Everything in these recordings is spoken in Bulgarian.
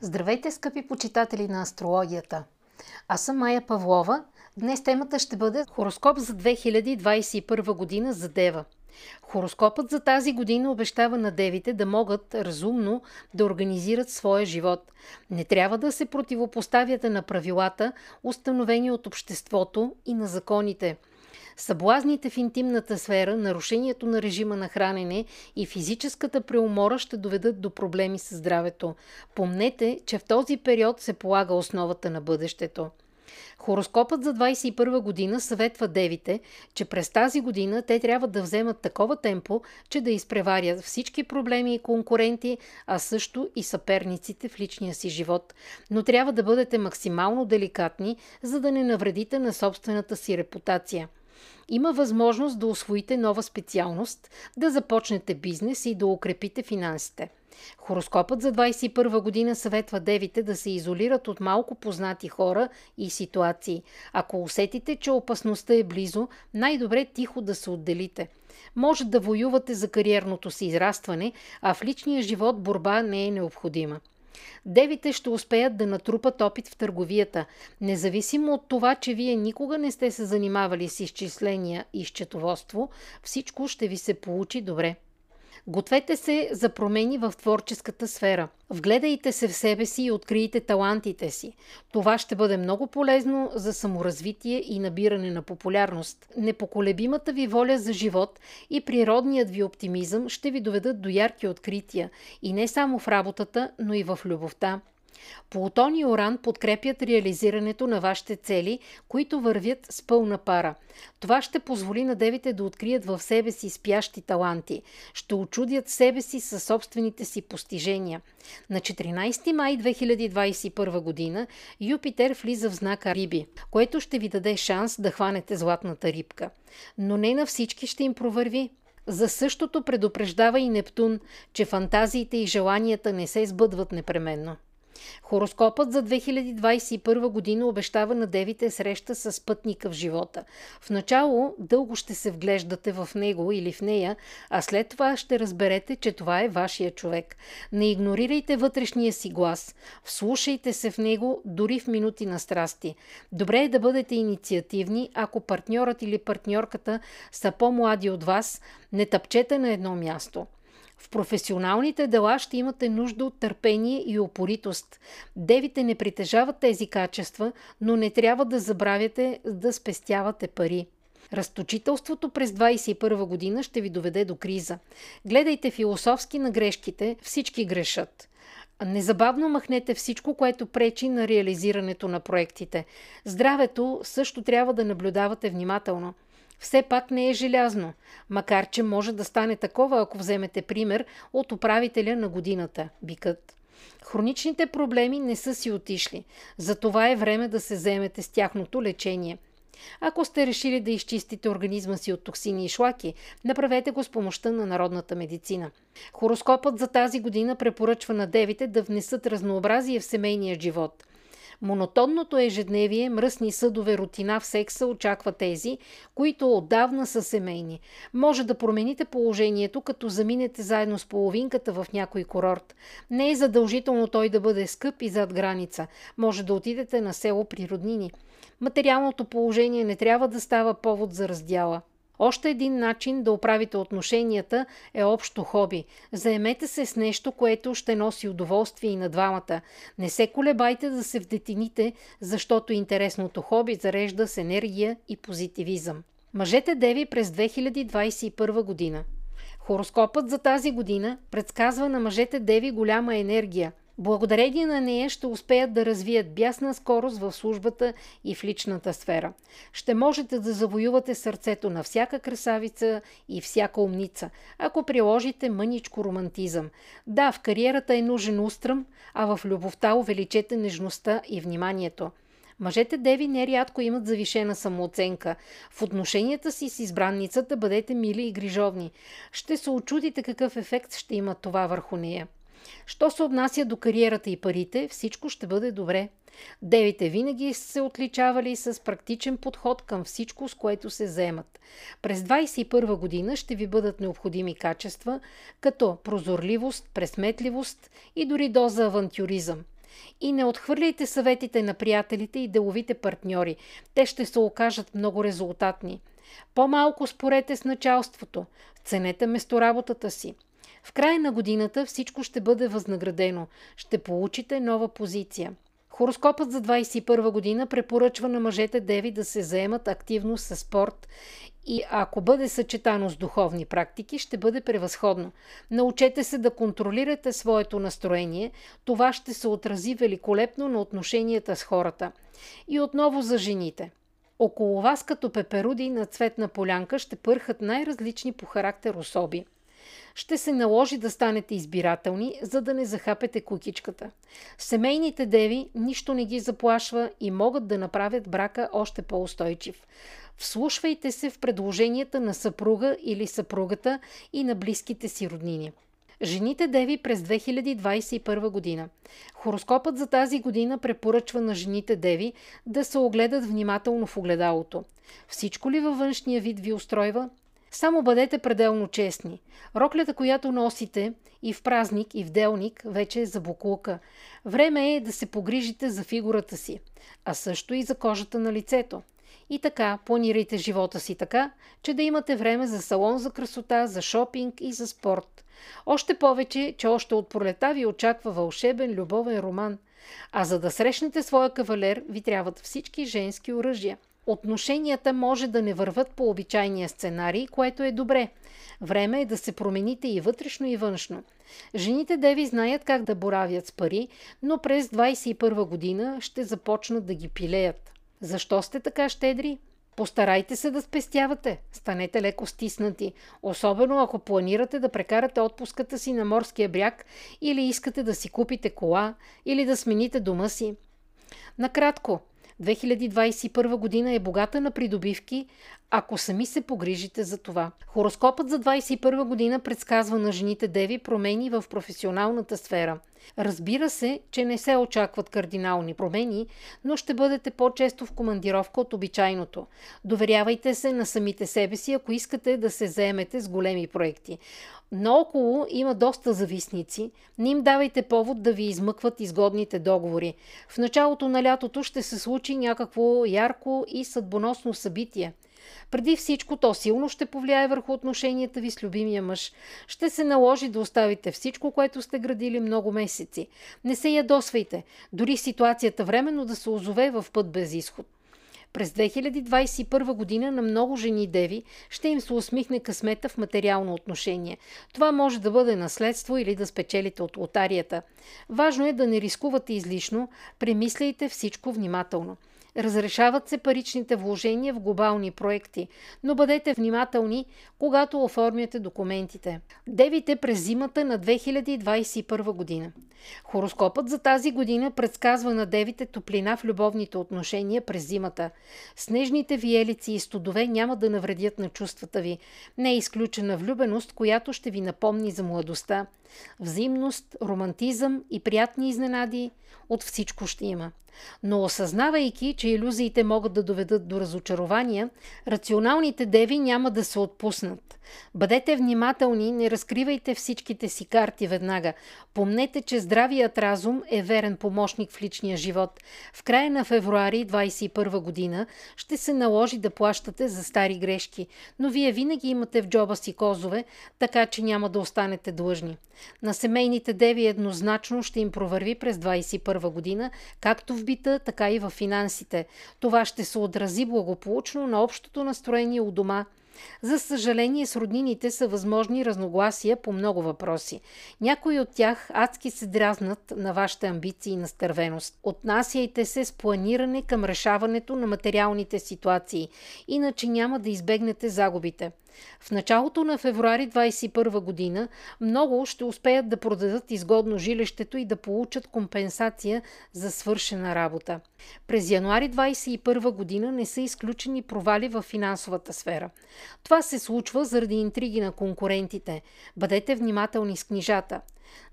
Здравейте, скъпи почитатели на астрологията! Аз съм Майя Павлова. Днес темата ще бъде хороскоп за 2021 година за Дева. Хороскопът за тази година обещава на девите да могат разумно да организират своя живот. Не трябва да се противопоставяте на правилата, установени от обществото и на законите – Съблазните в интимната сфера, нарушението на режима на хранене и физическата преумора ще доведат до проблеми с здравето. Помнете, че в този период се полага основата на бъдещето. Хороскопът за 21 година съветва девите, че през тази година те трябва да вземат такова темпо, че да изпреварят всички проблеми и конкуренти, а също и съперниците в личния си живот. Но трябва да бъдете максимално деликатни, за да не навредите на собствената си репутация има възможност да освоите нова специалност, да започнете бизнес и да укрепите финансите. Хороскопът за 21 година съветва девите да се изолират от малко познати хора и ситуации. Ако усетите, че опасността е близо, най-добре тихо да се отделите. Може да воювате за кариерното си израстване, а в личния живот борба не е необходима. Девите ще успеят да натрупат опит в търговията, независимо от това, че вие никога не сте се занимавали с изчисления и счетоводство, всичко ще ви се получи добре. Гответе се за промени в творческата сфера. Вгледайте се в себе си и открийте талантите си. Това ще бъде много полезно за саморазвитие и набиране на популярност. Непоколебимата ви воля за живот и природният ви оптимизъм ще ви доведат до ярки открития и не само в работата, но и в любовта. Плутон и Оран подкрепят реализирането на вашите цели, които вървят с пълна пара. Това ще позволи на девите да открият в себе си спящи таланти. Ще очудят себе си със собствените си постижения. На 14 май 2021 година Юпитер влиза в знака Риби, което ще ви даде шанс да хванете златната рибка. Но не на всички ще им провърви. За същото предупреждава и Нептун, че фантазиите и желанията не се сбъдват непременно. Хороскопът за 2021 година обещава на девите среща с пътника в живота. В начало дълго ще се вглеждате в него или в нея, а след това ще разберете, че това е вашия човек. Не игнорирайте вътрешния си глас. Вслушайте се в него дори в минути на страсти. Добре е да бъдете инициативни, ако партньорът или партньорката са по-млади от вас, не тъпчете на едно място. В професионалните дела ще имате нужда от търпение и опоритост. Девите не притежават тези качества, но не трябва да забравяте да спестявате пари. Разточителството през 2021 година ще ви доведе до криза. Гледайте философски на грешките, всички грешат. Незабавно махнете всичко, което пречи на реализирането на проектите. Здравето също трябва да наблюдавате внимателно – все пак не е желязно, макар че може да стане такова, ако вземете пример от управителя на годината – бикът. Хроничните проблеми не са си отишли, затова е време да се вземете с тяхното лечение. Ако сте решили да изчистите организма си от токсини и шлаки, направете го с помощта на народната медицина. Хороскопът за тази година препоръчва на девите да внесат разнообразие в семейния живот – Монотонното ежедневие, мръсни съдове, рутина в секса очаква тези, които отдавна са семейни. Може да промените положението, като заминете заедно с половинката в някой курорт. Не е задължително той да бъде скъп и зад граница. Може да отидете на село при роднини. Материалното положение не трябва да става повод за раздяла. Още един начин да оправите отношенията е общо хоби. Заемете се с нещо, което ще носи удоволствие и на двамата. Не се колебайте да се вдетините, защото интересното хоби зарежда с енергия и позитивизъм. Мъжете деви през 2021 година. Хороскопът за тази година предсказва на мъжете деви голяма енергия – Благодарение на нея ще успеят да развият бясна скорост в службата и в личната сфера. Ще можете да завоювате сърцето на всяка красавица и всяка умница, ако приложите мъничко романтизъм. Да, в кариерата е нужен устръм, а в любовта увеличете нежността и вниманието. Мъжете деви нерядко имат завишена самооценка. В отношенията си с избранницата бъдете мили и грижовни. Ще се очудите какъв ефект ще има това върху нея. Що се отнася до кариерата и парите, всичко ще бъде добре. Девите винаги се отличавали с практичен подход към всичко, с което се заемат. През 21 година ще ви бъдат необходими качества, като прозорливост, пресметливост и дори доза авантюризъм. И не отхвърляйте съветите на приятелите и деловите партньори. Те ще се окажат много резултатни. По-малко спорете с началството. Ценете местоработата си. В края на годината всичко ще бъде възнаградено. Ще получите нова позиция. Хороскопът за 2021 година препоръчва на мъжете деви да се заемат активно с спорт и ако бъде съчетано с духовни практики, ще бъде превъзходно. Научете се да контролирате своето настроение, това ще се отрази великолепно на отношенията с хората. И отново за жените. Около вас като пеперуди на цветна полянка ще пърхат най-различни по характер особи – ще се наложи да станете избирателни, за да не захапете кукичката. Семейните деви нищо не ги заплашва и могат да направят брака още по-устойчив. Вслушвайте се в предложенията на съпруга или съпругата и на близките си роднини. Жените деви през 2021 година. Хороскопът за тази година препоръчва на жените деви да се огледат внимателно в огледалото. Всичко ли във външния вид ви устройва? Само бъдете пределно честни. Роклята, която носите и в празник, и в делник, вече е за буклука. Време е да се погрижите за фигурата си, а също и за кожата на лицето. И така, планирайте живота си така, че да имате време за салон за красота, за шопинг и за спорт. Още повече, че още от пролета ви очаква вълшебен любовен роман. А за да срещнете своя кавалер, ви трябват всички женски оръжия – отношенията може да не върват по обичайния сценарий, което е добре. Време е да се промените и вътрешно и външно. Жените деви знаят как да боравят с пари, но през 21 година ще започнат да ги пилеят. Защо сте така щедри? Постарайте се да спестявате. Станете леко стиснати. Особено ако планирате да прекарате отпуската си на морския бряг или искате да си купите кола или да смените дома си. Накратко, 2021 година е богата на придобивки, ако сами се погрижите за това. Хороскопът за 2021 година предсказва на жените деви промени в професионалната сфера. Разбира се, че не се очакват кардинални промени, но ще бъдете по-често в командировка от обичайното. Доверявайте се на самите себе си, ако искате да се заемете с големи проекти. Наоколо има доста зависници. Не им давайте повод да ви измъкват изгодните договори. В началото на лятото ще се случи някакво ярко и съдбоносно събитие. Преди всичко то силно ще повлияе върху отношенията ви с любимия мъж. Ще се наложи да оставите всичко, което сте градили много месеци. Не се ядосвайте, дори ситуацията временно да се озове в път без изход. През 2021 година на много жени деви ще им се усмихне късмета в материално отношение. Това може да бъде наследство или да спечелите от лотарията. Важно е да не рискувате излишно, премисляйте всичко внимателно. Разрешават се паричните вложения в глобални проекти, но бъдете внимателни, когато оформяте документите. Девите през зимата на 2021 година. Хороскопът за тази година предсказва на девите топлина в любовните отношения през зимата. Снежните виелици и студове няма да навредят на чувствата ви. Не е изключена влюбеност, която ще ви напомни за младостта. Взаимност, романтизъм и приятни изненади от всичко ще има. Но осъзнавайки, че иллюзиите могат да доведат до разочарования, рационалните деви няма да се отпуснат. Бъдете внимателни, не разкривайте всичките си карти веднага. Помнете, че здравият разум е верен помощник в личния живот. В края на февруари 2021 година ще се наложи да плащате за стари грешки, но вие винаги имате в джоба си козове, така че няма да останете длъжни. На семейните деви еднозначно ще им провърви през 2021 година, както в бита, така и в финансите. Това ще се отрази благополучно на общото настроение у дома – за съжаление, с роднините са възможни разногласия по много въпроси. Някои от тях адски се дразнат на вашите амбиции и настървеност. Отнасяйте се с планиране към решаването на материалните ситуации, иначе няма да избегнете загубите. В началото на февруари 2021 година много ще успеят да продадат изгодно жилището и да получат компенсация за свършена работа. През януари 2021 година не са изключени провали в финансовата сфера. Това се случва заради интриги на конкурентите. Бъдете внимателни с книжата.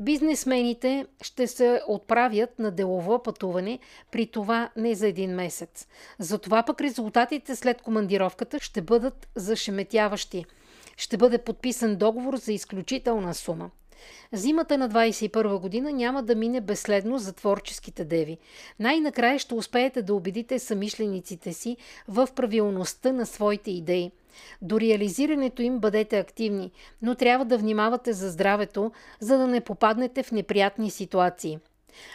Бизнесмените ще се отправят на делово пътуване, при това не за един месец. Затова пък резултатите след командировката ще бъдат зашеметяващи. Ще бъде подписан договор за изключителна сума. Зимата на 21 година няма да мине безследно за творческите деви. Най-накрая ще успеете да убедите самишлениците си в правилността на своите идеи. До реализирането им бъдете активни, но трябва да внимавате за здравето, за да не попаднете в неприятни ситуации –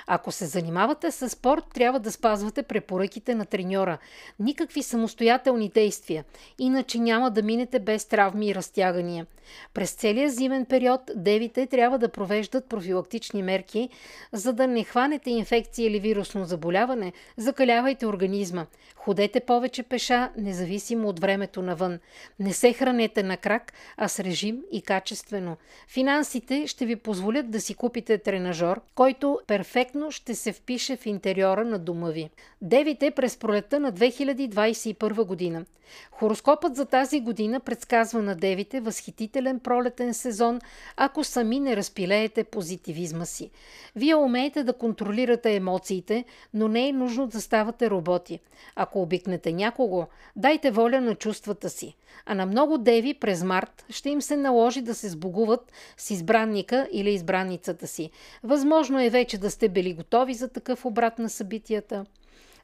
ако се занимавате с спорт, трябва да спазвате препоръките на треньора. Никакви самостоятелни действия, иначе няма да минете без травми и разтягания. През целия зимен период девите трябва да провеждат профилактични мерки, за да не хванете инфекция или вирусно заболяване, закалявайте организма. Ходете повече пеша, независимо от времето навън. Не се хранете на крак, а с режим и качествено. Финансите ще ви позволят да си купите тренажор, който перфектно ще се впише в интериора на дома ви. Девите през пролета на 2021 година. Хороскопът за тази година предсказва на девите възхитителен пролетен сезон, ако сами не разпилеете позитивизма си. Вие умеете да контролирате емоциите, но не е нужно да ставате роботи. Ако обикнете някого, дайте воля на чувствата си. А на много деви през март ще им се наложи да се сбогуват с избранника или избранницата си. Възможно е вече да сте били готови за такъв обрат на събитията.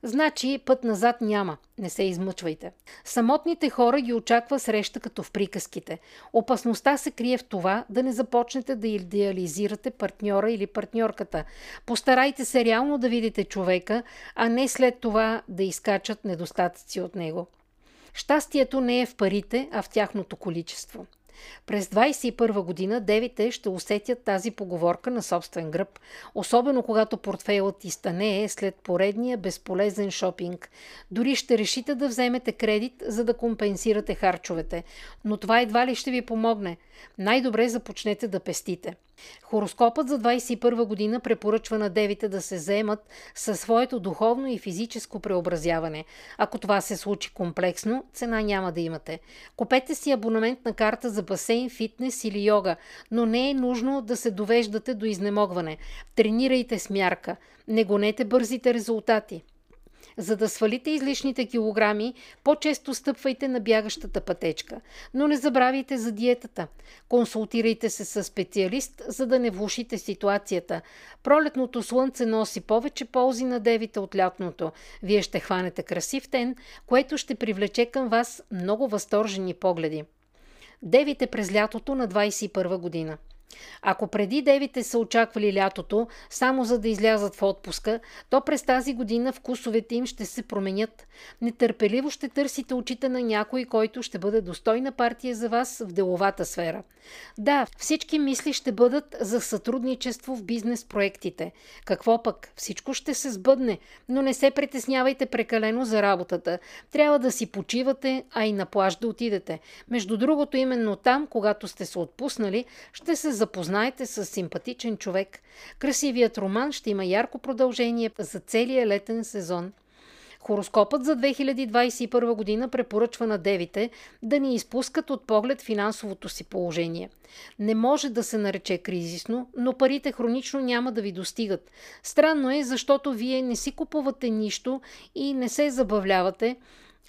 Значи път назад няма. Не се измъчвайте. Самотните хора ги очаква среща като в приказките. Опасността се крие в това да не започнете да идеализирате партньора или партньорката. Постарайте се реално да видите човека, а не след това да изкачат недостатъци от него. Щастието не е в парите, а в тяхното количество. През 21 година девите ще усетят тази поговорка на собствен гръб, особено когато портфейлът ти стане след поредния безполезен шопинг. Дори ще решите да вземете кредит, за да компенсирате харчовете, но това едва ли ще ви помогне. Най-добре започнете да пестите. Хороскопът за 21 година препоръчва на девите да се заемат със своето духовно и физическо преобразяване. Ако това се случи комплексно, цена няма да имате. Купете си абонамент на карта за басейн, фитнес или йога, но не е нужно да се довеждате до изнемогване. Тренирайте с мярка. Не гонете бързите резултати. За да свалите излишните килограми, по-често стъпвайте на бягащата пътечка. Но не забравяйте за диетата. Консултирайте се с специалист, за да не влушите ситуацията. Пролетното слънце носи повече ползи на девите от лятното. Вие ще хванете красив тен, което ще привлече към вас много възторжени погледи. Девите през лятото на 21 година. Ако преди девите са очаквали лятото само за да излязат в отпуска, то през тази година вкусовете им ще се променят. Нетърпеливо ще търсите очите на някой, който ще бъде достойна партия за вас в деловата сфера. Да, всички мисли ще бъдат за сътрудничество в бизнес проектите. Какво пък? Всичко ще се сбъдне, но не се притеснявайте прекалено за работата. Трябва да си почивате, а и на плаж да отидете. Между другото, именно там, когато сте се отпуснали, ще се запознаете с симпатичен човек. Красивият роман ще има ярко продължение за целия летен сезон. Хороскопът за 2021 година препоръчва на девите да ни изпускат от поглед финансовото си положение. Не може да се нарече кризисно, но парите хронично няма да ви достигат. Странно е, защото вие не си купувате нищо и не се забавлявате,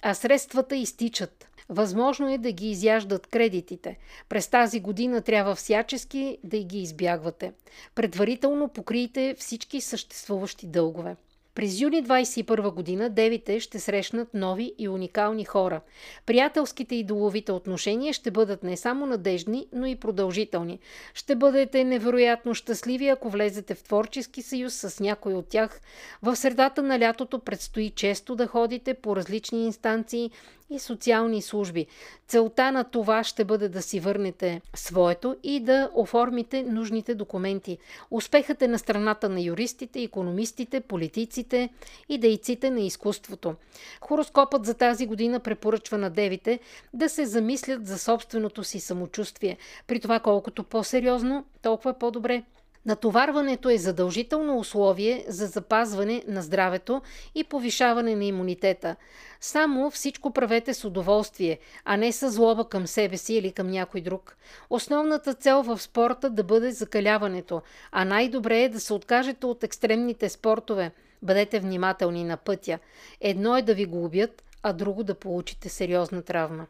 а средствата изтичат. Възможно е да ги изяждат кредитите. През тази година трябва всячески да ги избягвате. Предварително покрийте всички съществуващи дългове. През юни 21 година девите ще срещнат нови и уникални хора. Приятелските и доловите отношения ще бъдат не само надежни, но и продължителни. Ще бъдете невероятно щастливи, ако влезете в творчески съюз с някой от тях. В средата на лятото предстои често да ходите по различни инстанции и социални служби. Целта на това ще бъде да си върнете своето и да оформите нужните документи. Успехът е на страната на юристите, економистите, политиците и дейците на изкуството. Хороскопът за тази година препоръчва на девите да се замислят за собственото си самочувствие. При това колкото по-сериозно, толкова по-добре. Натоварването е задължително условие за запазване на здравето и повишаване на имунитета. Само всичко правете с удоволствие, а не с злоба към себе си или към някой друг. Основната цел в спорта да бъде закаляването, а най-добре е да се откажете от екстремните спортове. Бъдете внимателни на пътя. Едно е да ви го убият, а друго да получите сериозна травма.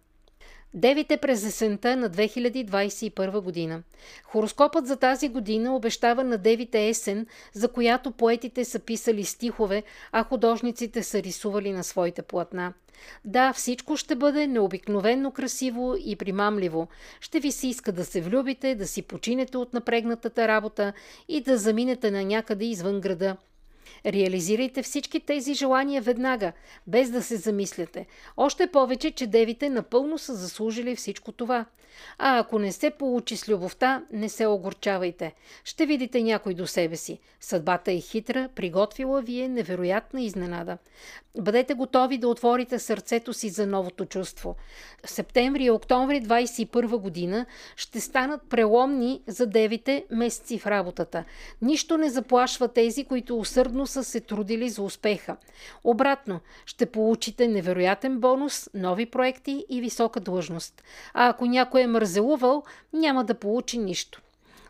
Девите през есента на 2021 година. Хороскопът за тази година обещава на девите есен, за която поетите са писали стихове, а художниците са рисували на своите платна. Да, всичко ще бъде необикновенно красиво и примамливо. Ще ви се иска да се влюбите, да си починете от напрегнатата работа и да заминете на някъде извън града. Реализирайте всички тези желания веднага, без да се замисляте. Още повече, че девите напълно са заслужили всичко това. А ако не се получи с любовта, не се огорчавайте. Ще видите някой до себе си. Съдбата е хитра, приготвила ви е невероятна изненада. Бъдете готови да отворите сърцето си за новото чувство. Септември и октомври 21 година ще станат преломни за девите месеци в работата. Нищо не заплашва тези, които усърдно са се трудили за успеха. Обратно, ще получите невероятен бонус, нови проекти и висока длъжност. А ако някой е мързелувал, няма да получи нищо.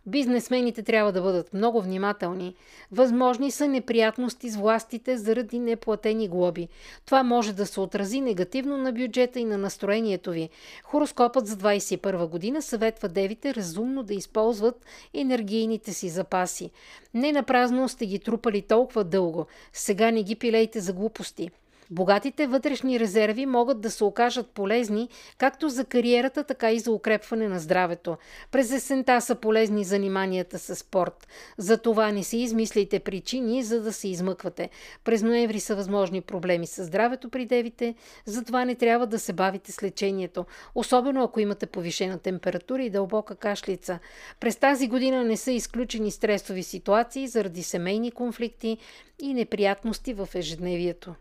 Бизнесмените трябва да бъдат много внимателни. Възможни са неприятности с властите заради неплатени глоби. Това може да се отрази негативно на бюджета и на настроението ви. Хороскопът за 2021 година съветва девите разумно да използват енергийните си запаси. Не на празно сте ги трупали толкова дълго. Сега не ги пилейте за глупости. Богатите вътрешни резерви могат да се окажат полезни както за кариерата, така и за укрепване на здравето. През есента са полезни заниманията с спорт. За това не си измисляйте причини, за да се измъквате. През ноември са възможни проблеми с здравето при девите, затова не трябва да се бавите с лечението, особено ако имате повишена температура и дълбока кашлица. През тази година не са изключени стресови ситуации заради семейни конфликти и неприятности в ежедневието.